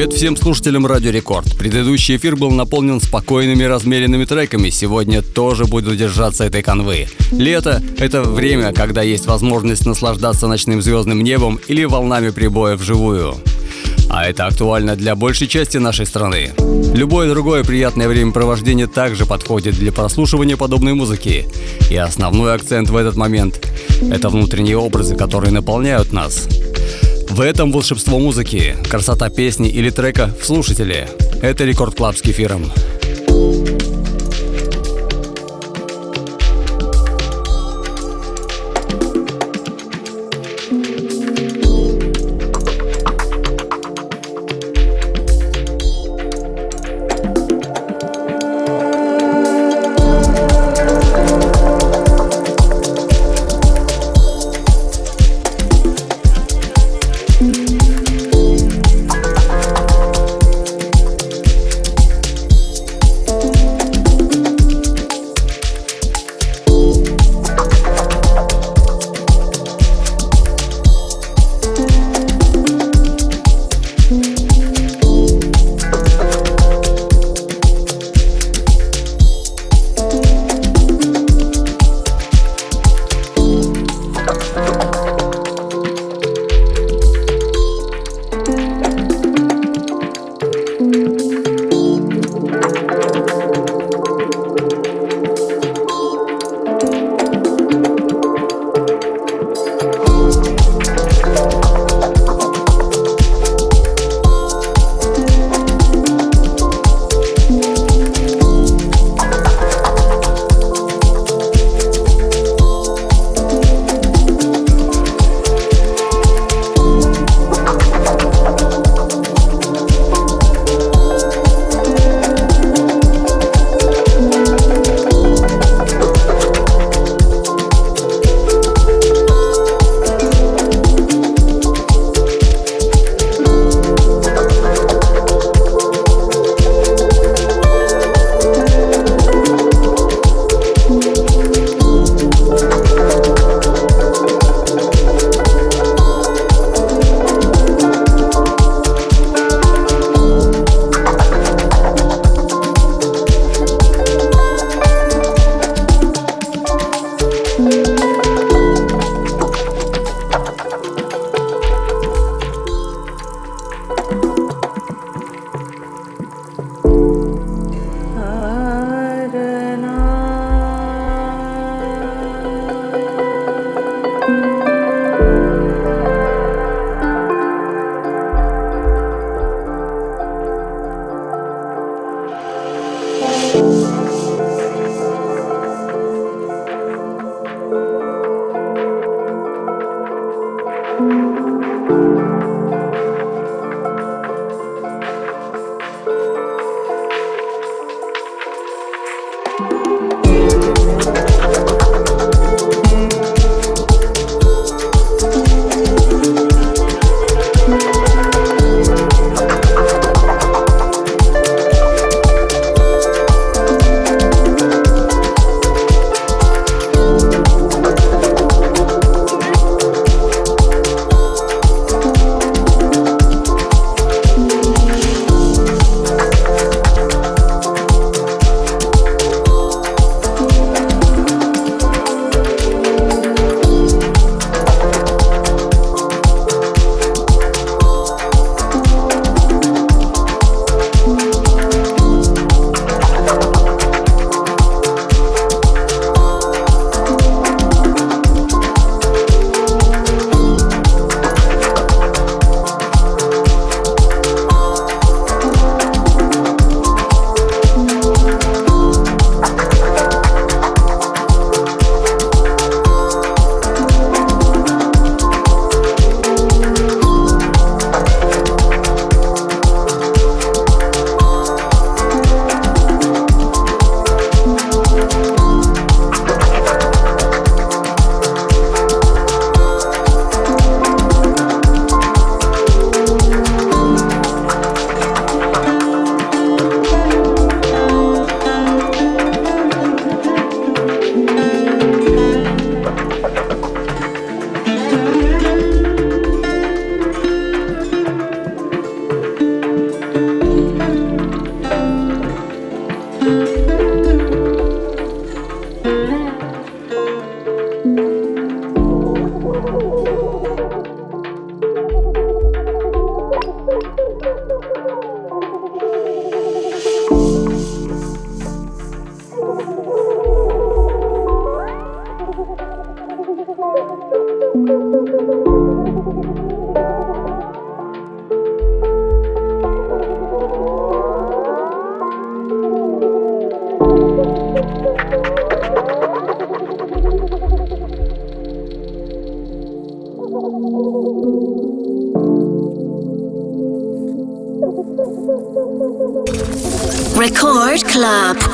Привет всем слушателям Радио Рекорд. Предыдущий эфир был наполнен спокойными размеренными треками. Сегодня тоже буду держаться этой конвы. Лето — это время, когда есть возможность наслаждаться ночным звездным небом или волнами прибоя вживую. А это актуально для большей части нашей страны. Любое другое приятное времяпровождение также подходит для прослушивания подобной музыки. И основной акцент в этот момент — это внутренние образы, которые наполняют нас. В этом волшебство музыки, красота песни или трека в слушателе. Это Record Club с кефиром.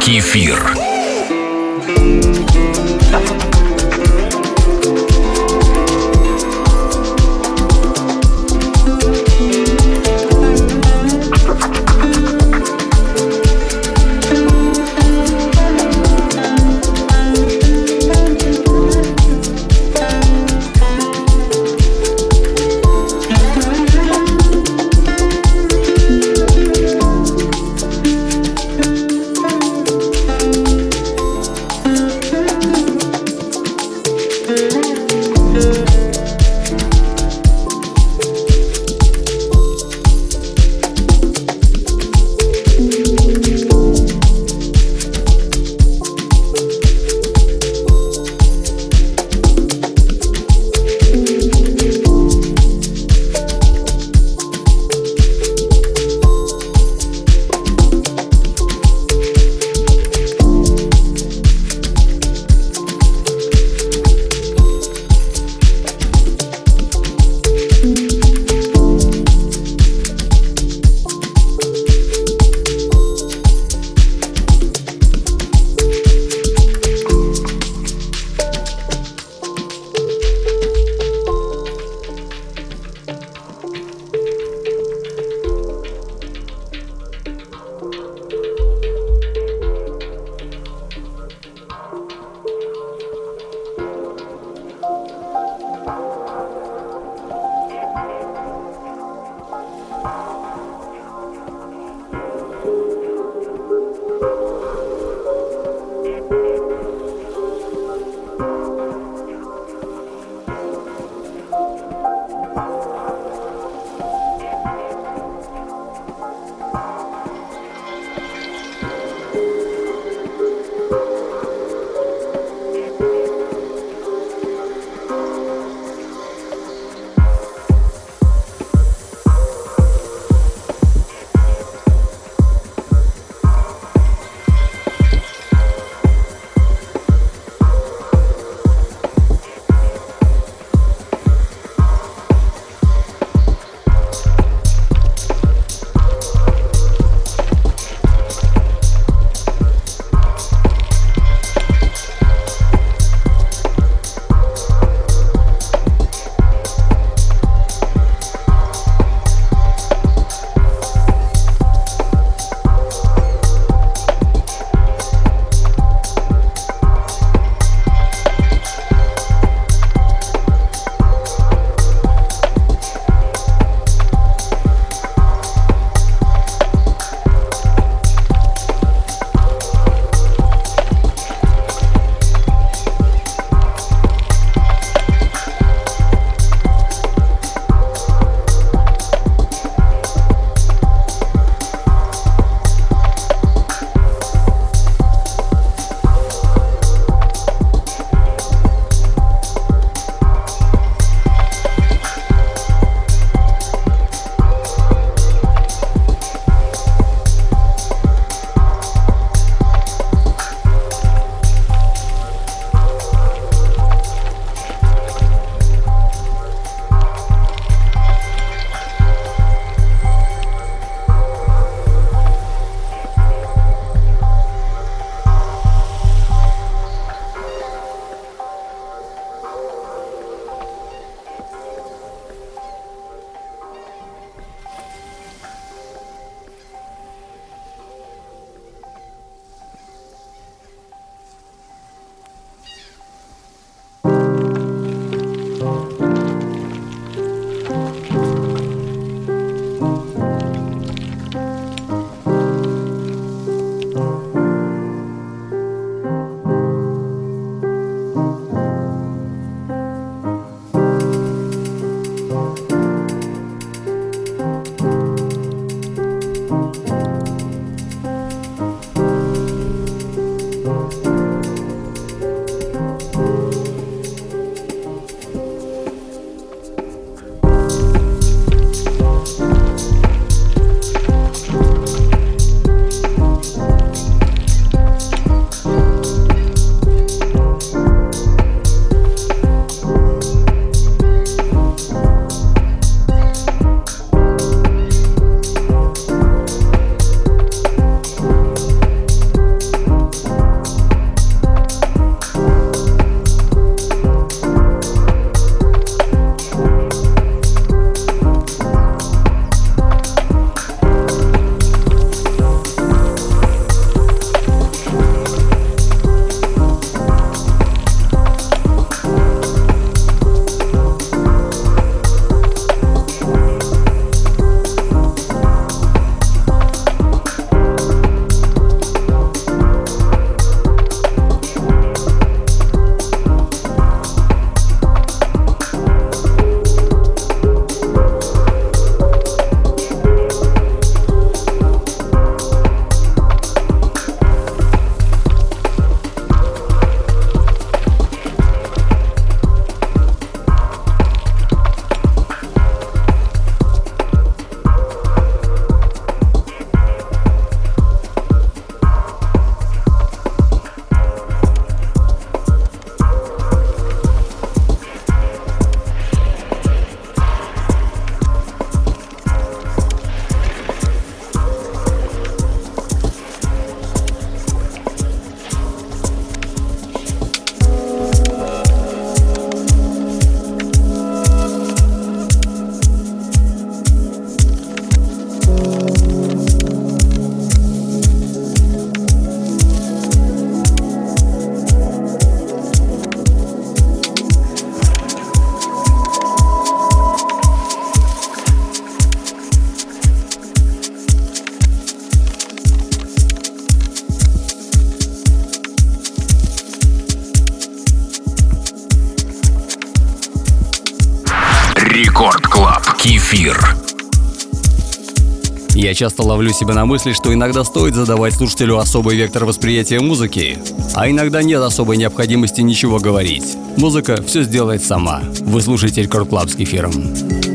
Кефир. Часто ловлю себя на мысли, что иногда стоит задавать слушателю особый вектор восприятия музыки, а иногда нет особой необходимости ничего говорить. Музыка все сделает сама. Вы слушаете Record Club с кефиром.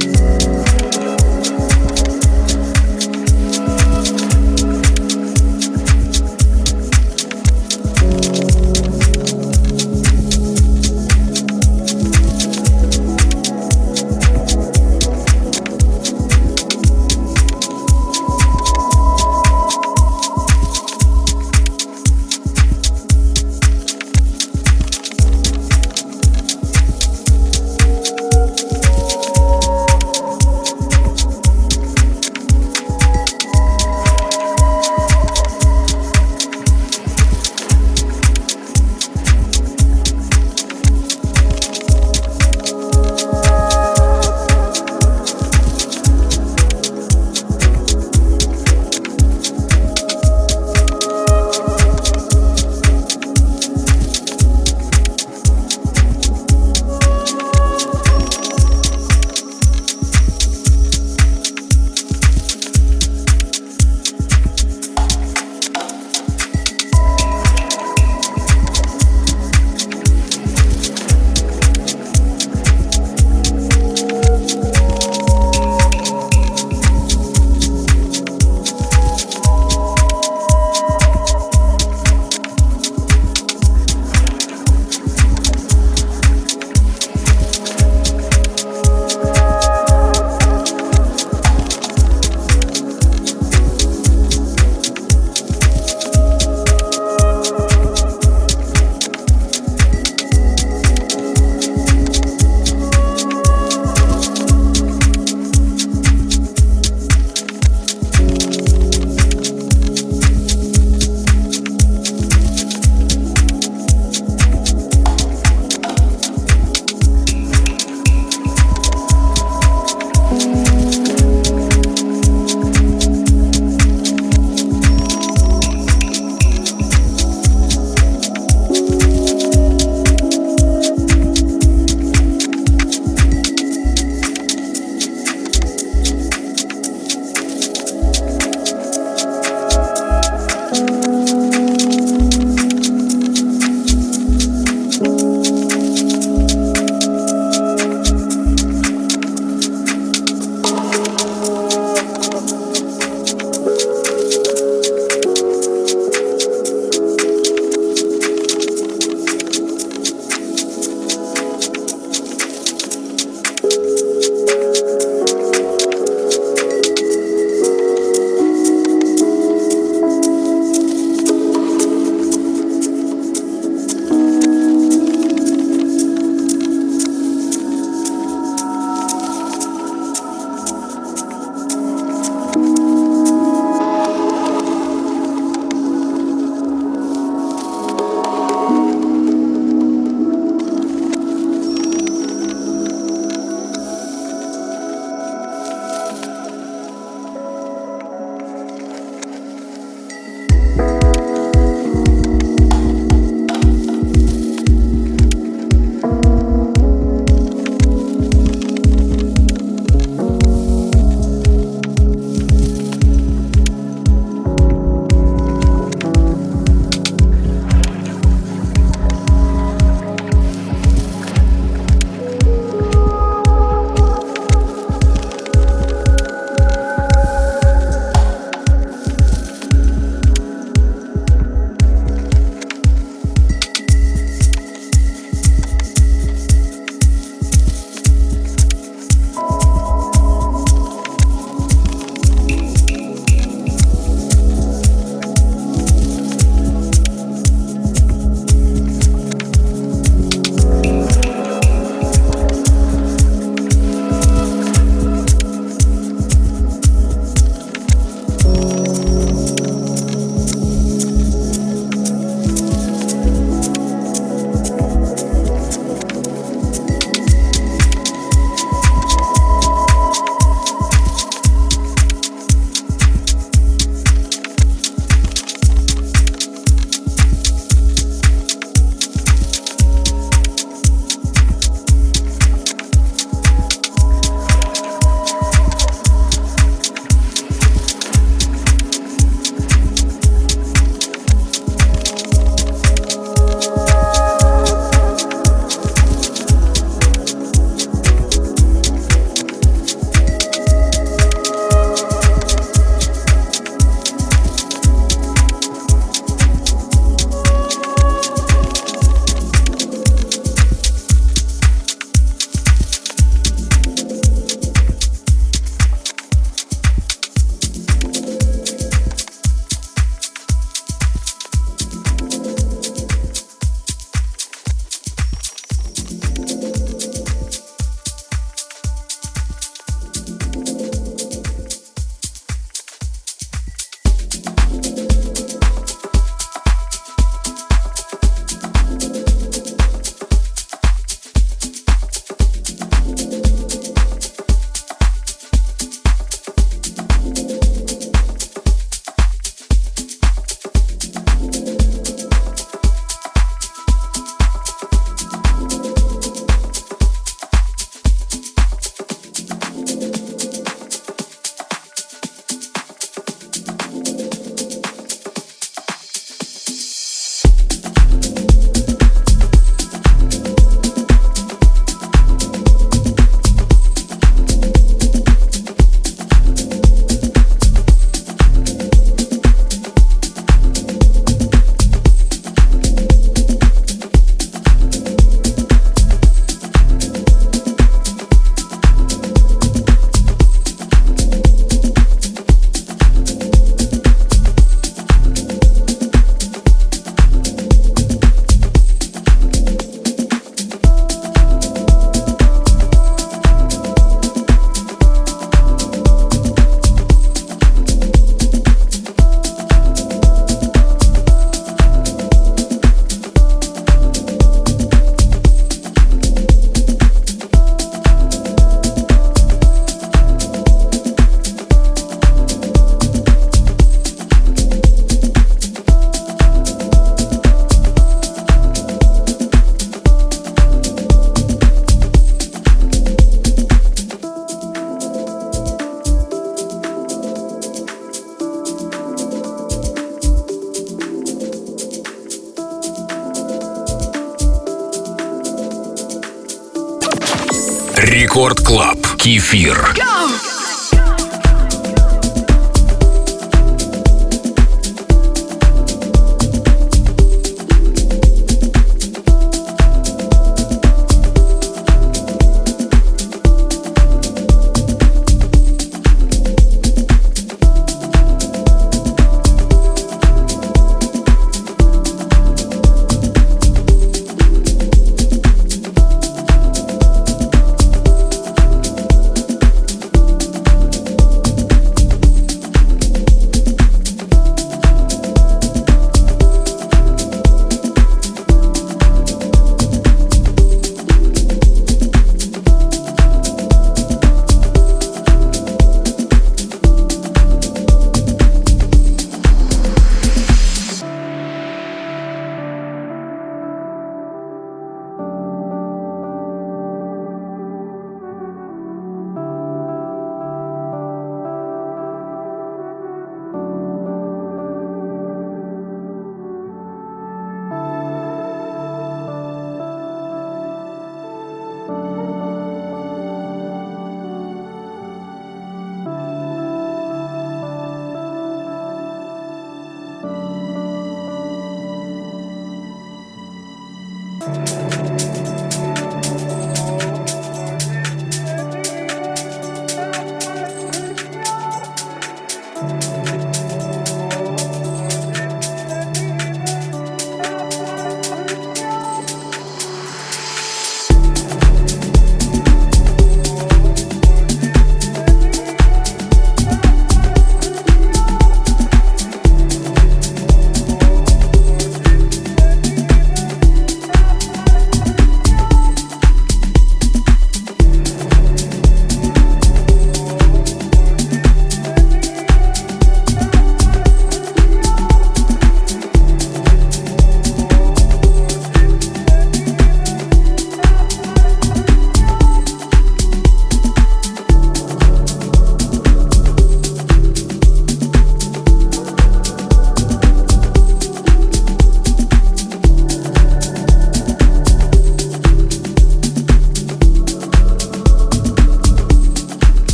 Кефир.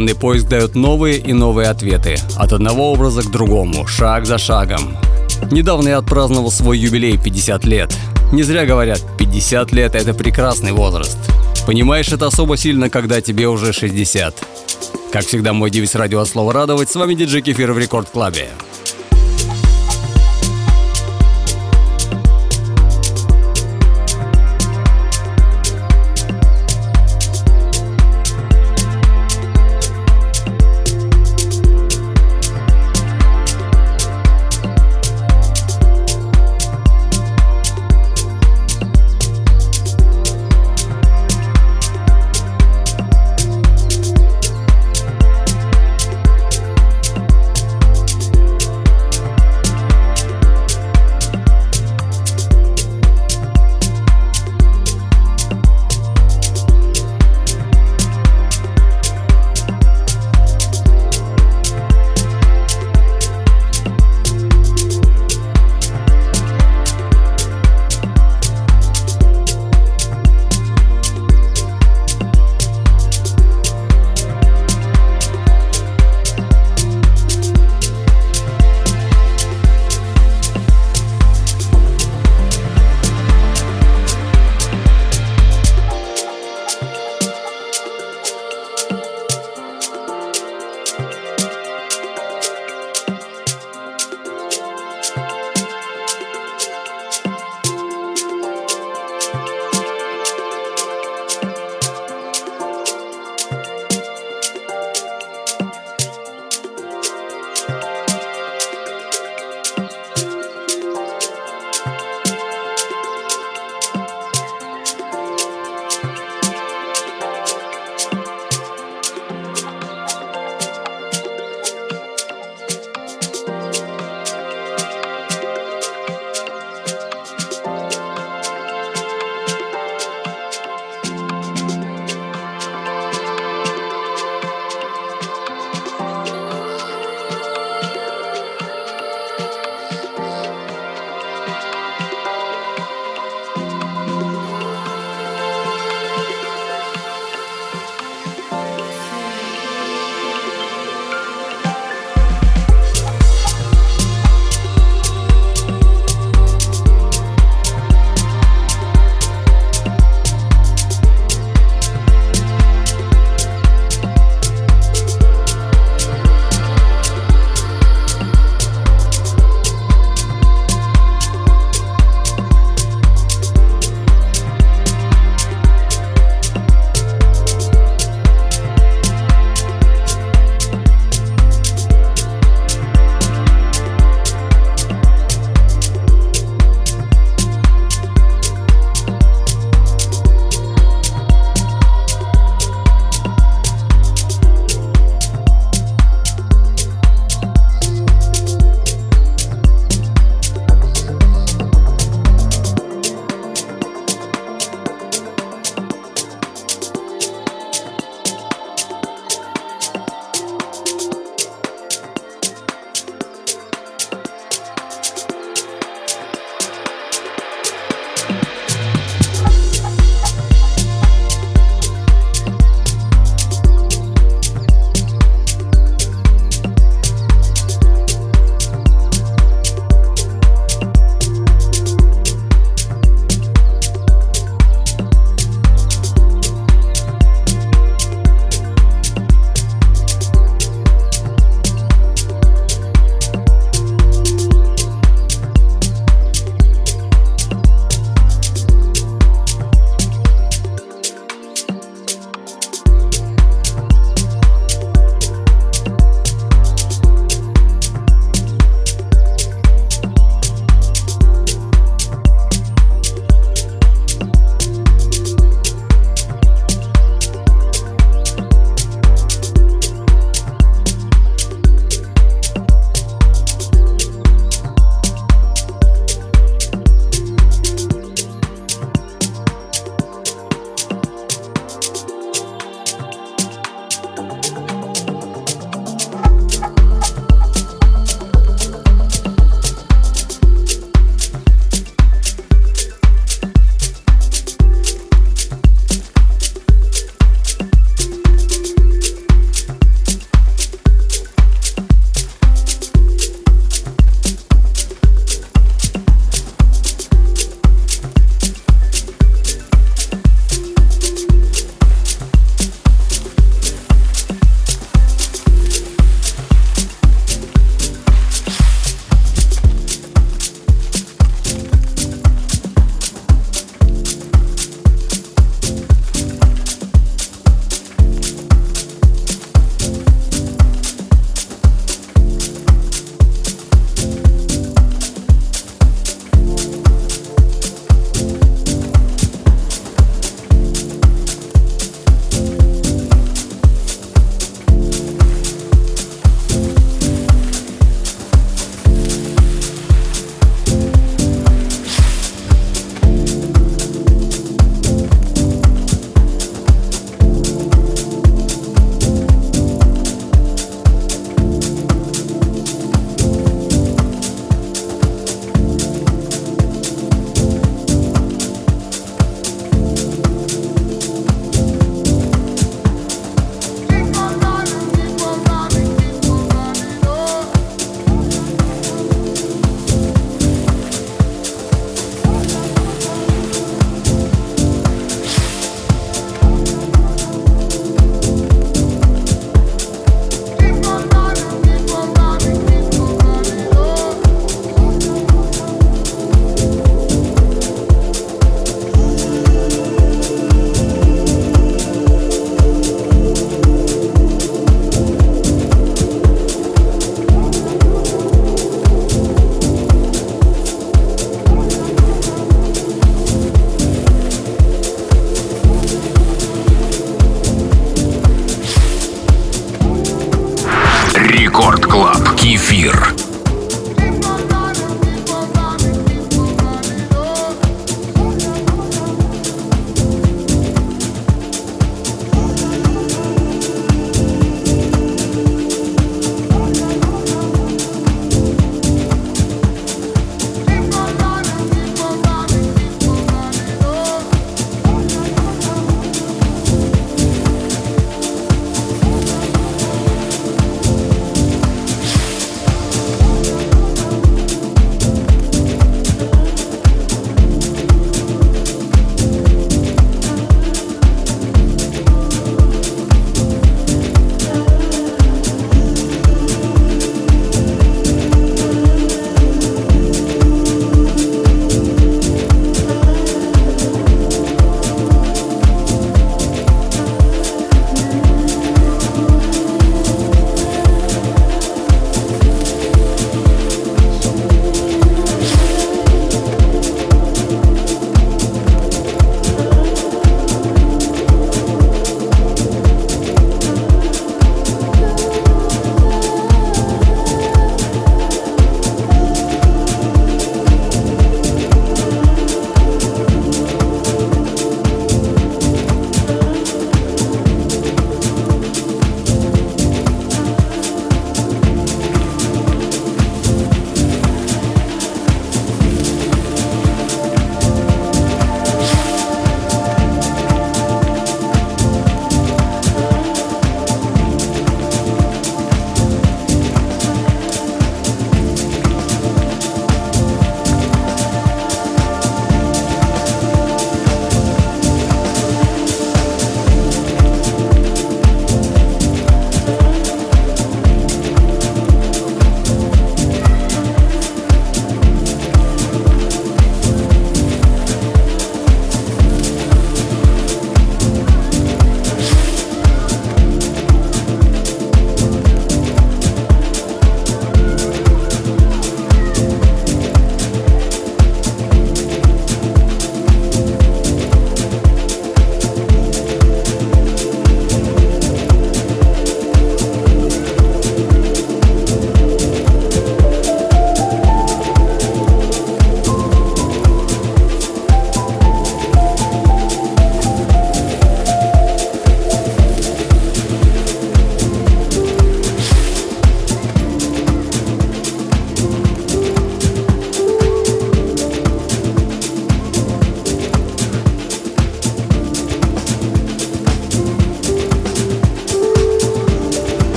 Постоянный поиск дает новые и новые ответы. От одного образа к другому, шаг за шагом. Недавно я отпраздновал свой юбилей 50 лет. Не зря говорят, 50 лет – это прекрасный возраст. Понимаешь это особо сильно, когда тебе уже 60. Как всегда, мой девиз радио от слова радовать. С вами диджей Кефир в Рекорд Клабе.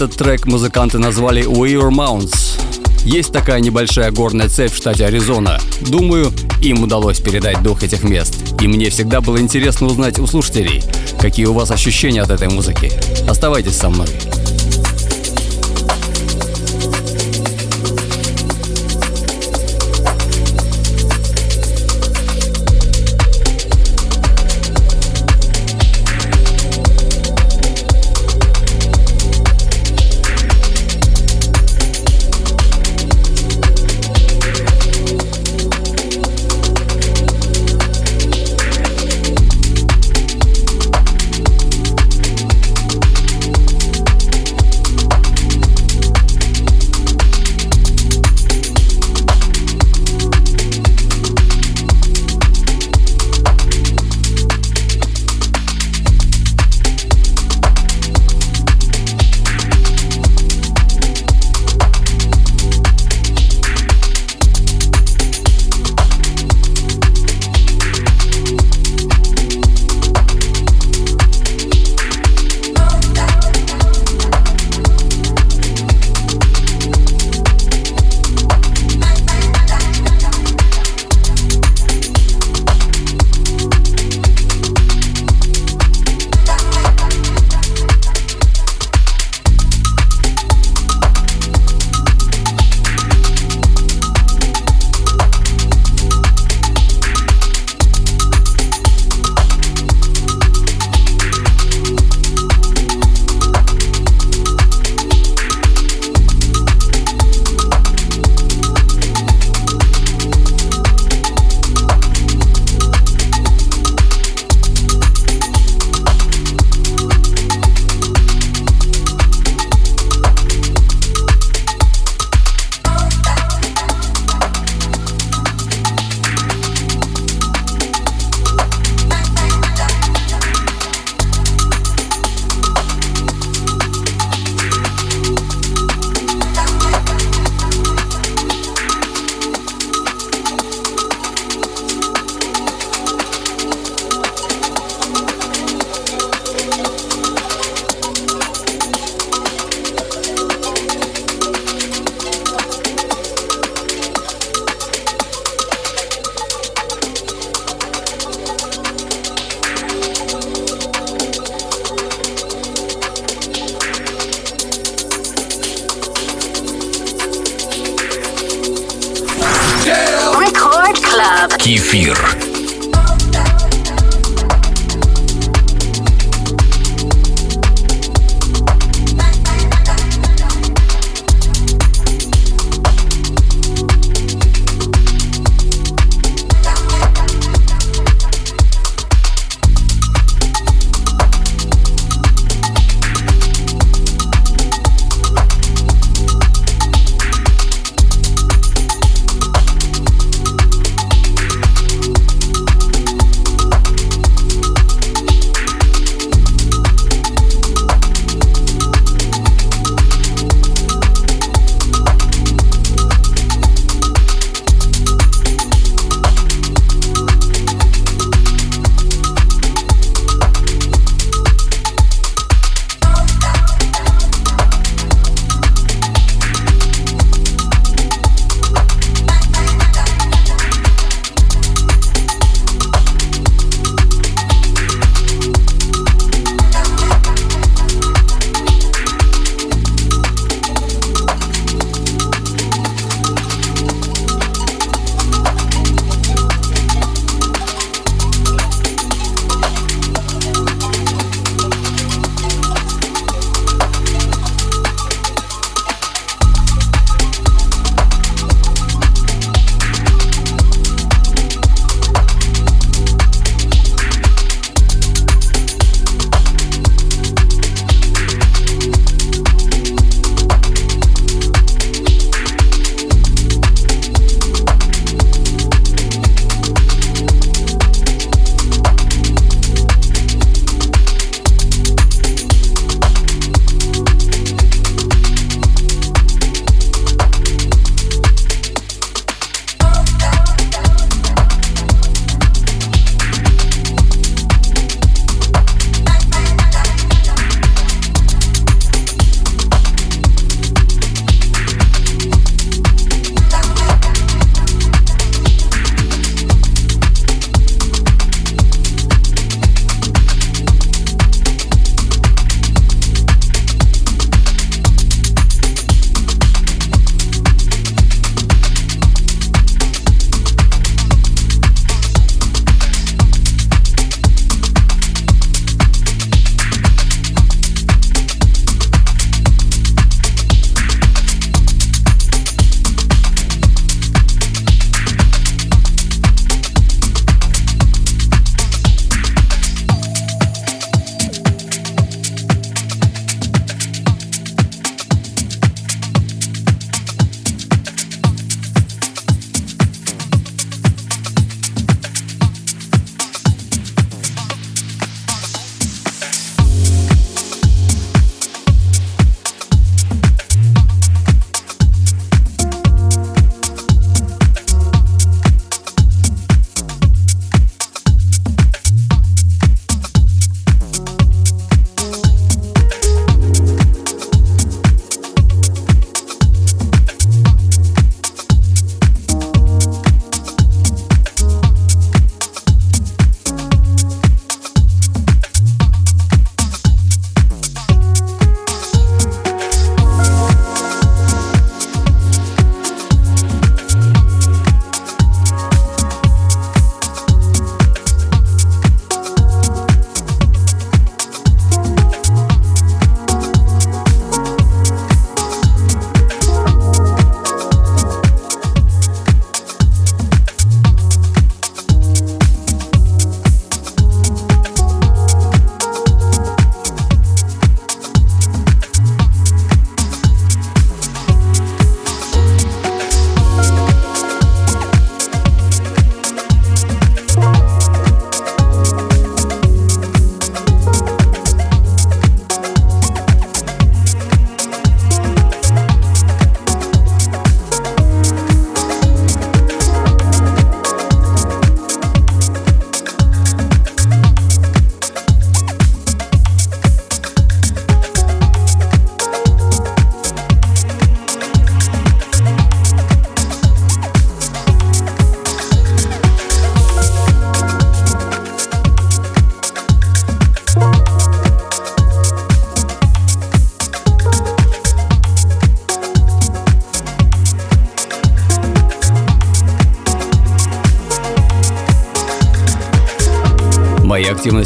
Этот трек музыканты назвали Weaver Mounts. Есть такая небольшая горная цепь в штате Аризона. Думаю, им удалось передать дух этих мест. И мне всегда было интересно узнать у слушателей, какие у вас ощущения от этой музыки. Оставайтесь со мной.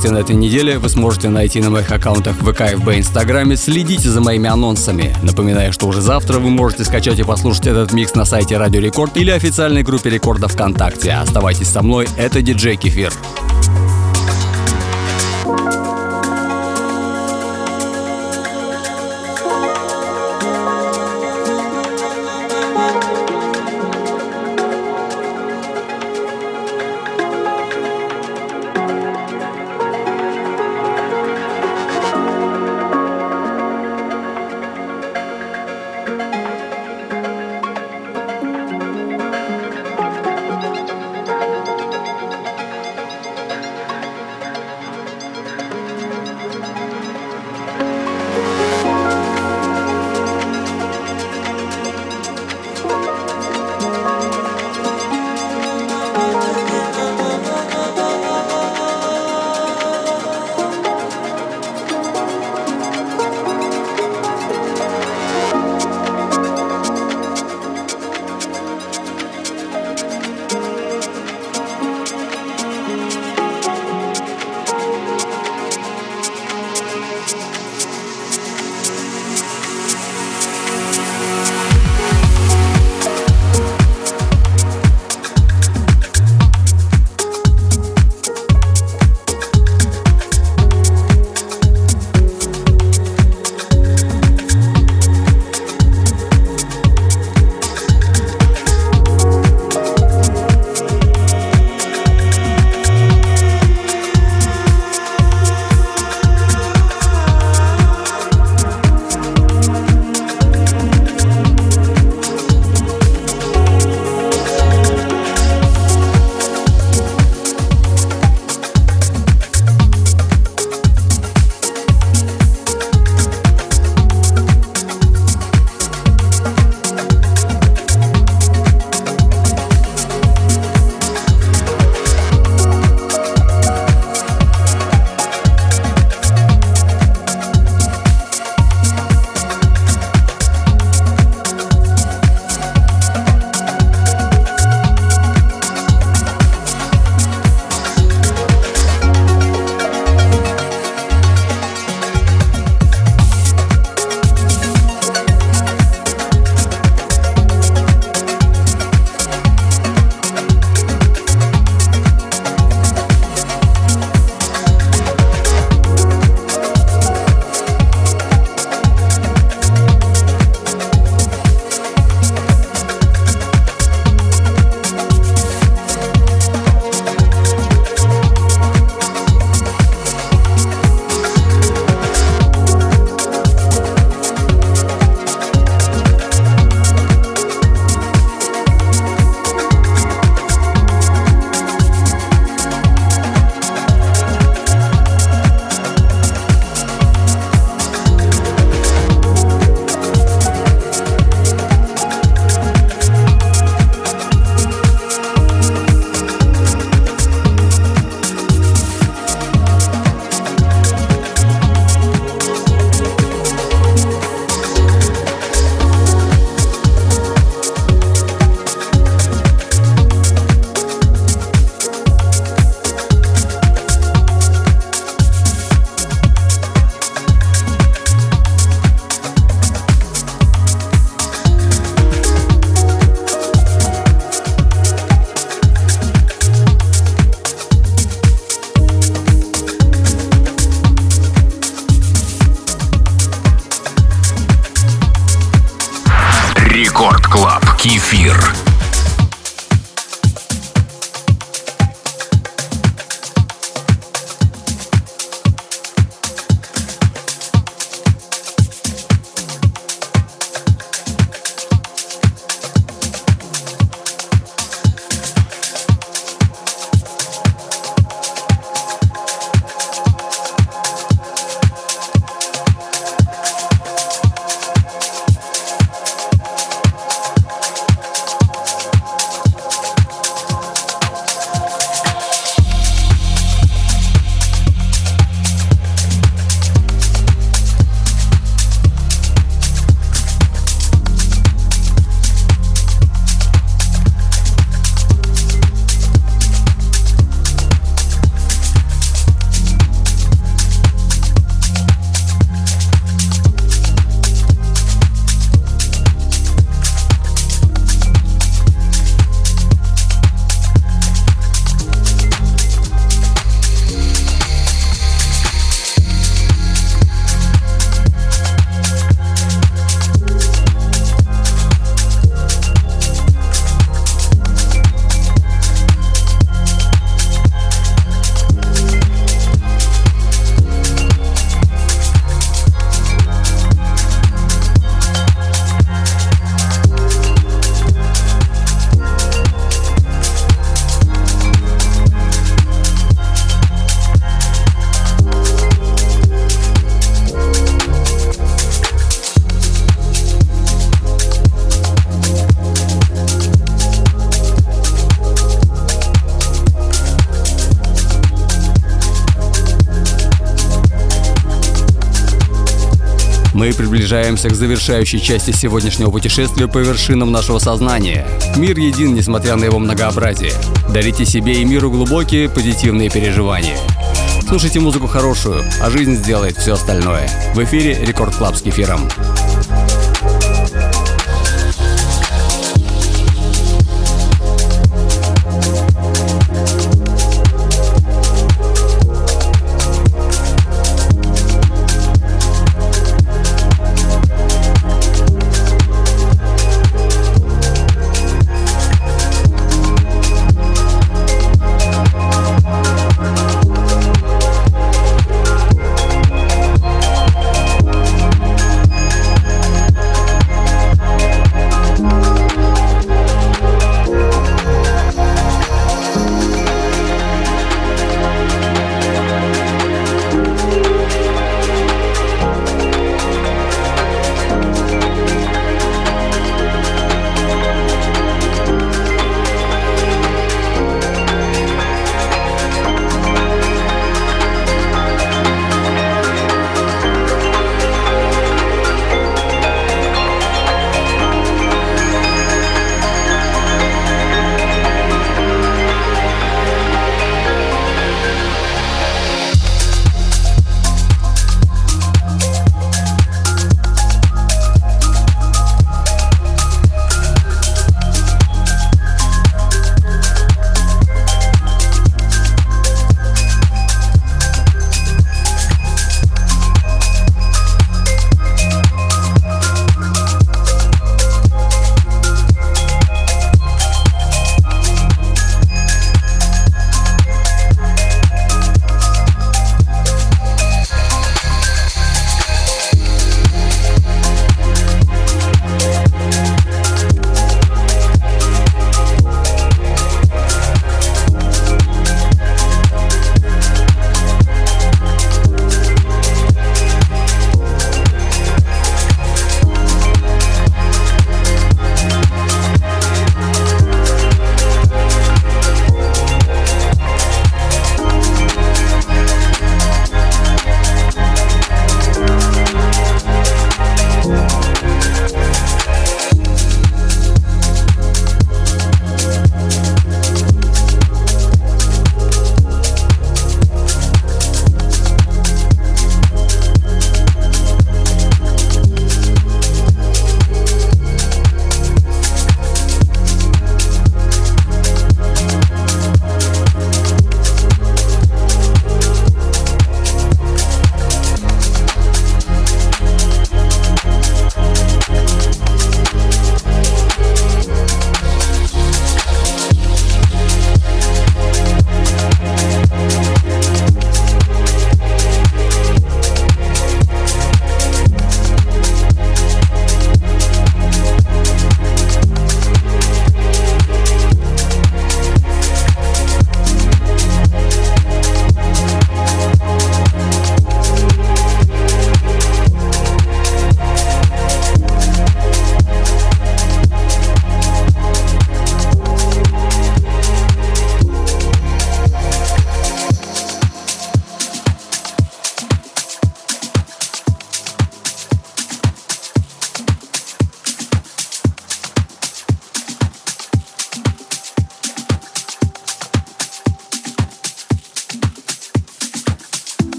Активности на этой неделе вы сможете найти на моих аккаунтах ВК, ФБ, Инстаграме. Следите за моими анонсами. Напоминаю, что уже завтра вы можете скачать и послушать этот микс на сайте Радио Рекорд или официальной группе Рекорда ВКонтакте. Оставайтесь со мной, это диджей Кефир. Приближаемся к завершающей части сегодняшнего путешествия по вершинам нашего сознания. Мир един, несмотря на его многообразие. Дарите себе и миру глубокие позитивные переживания. Слушайте музыку хорошую, а жизнь сделает все остальное. В эфире Record Club с кефиром.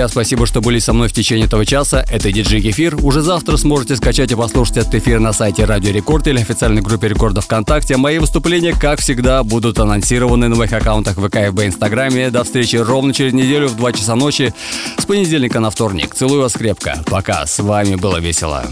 Друзья, спасибо, что были со мной в течение этого часа. Это диджей Кефир. Уже завтра сможете скачать и послушать этот эфир на сайте Радио Рекорд или официальной группе Рекорда ВКонтакте. Мои выступления, как всегда, будут анонсированы на моих аккаунтах ВК и в Инстаграме. До встречи ровно через неделю в 2 часа ночи с понедельника на вторник. Целую вас крепко. Пока. С вами было весело.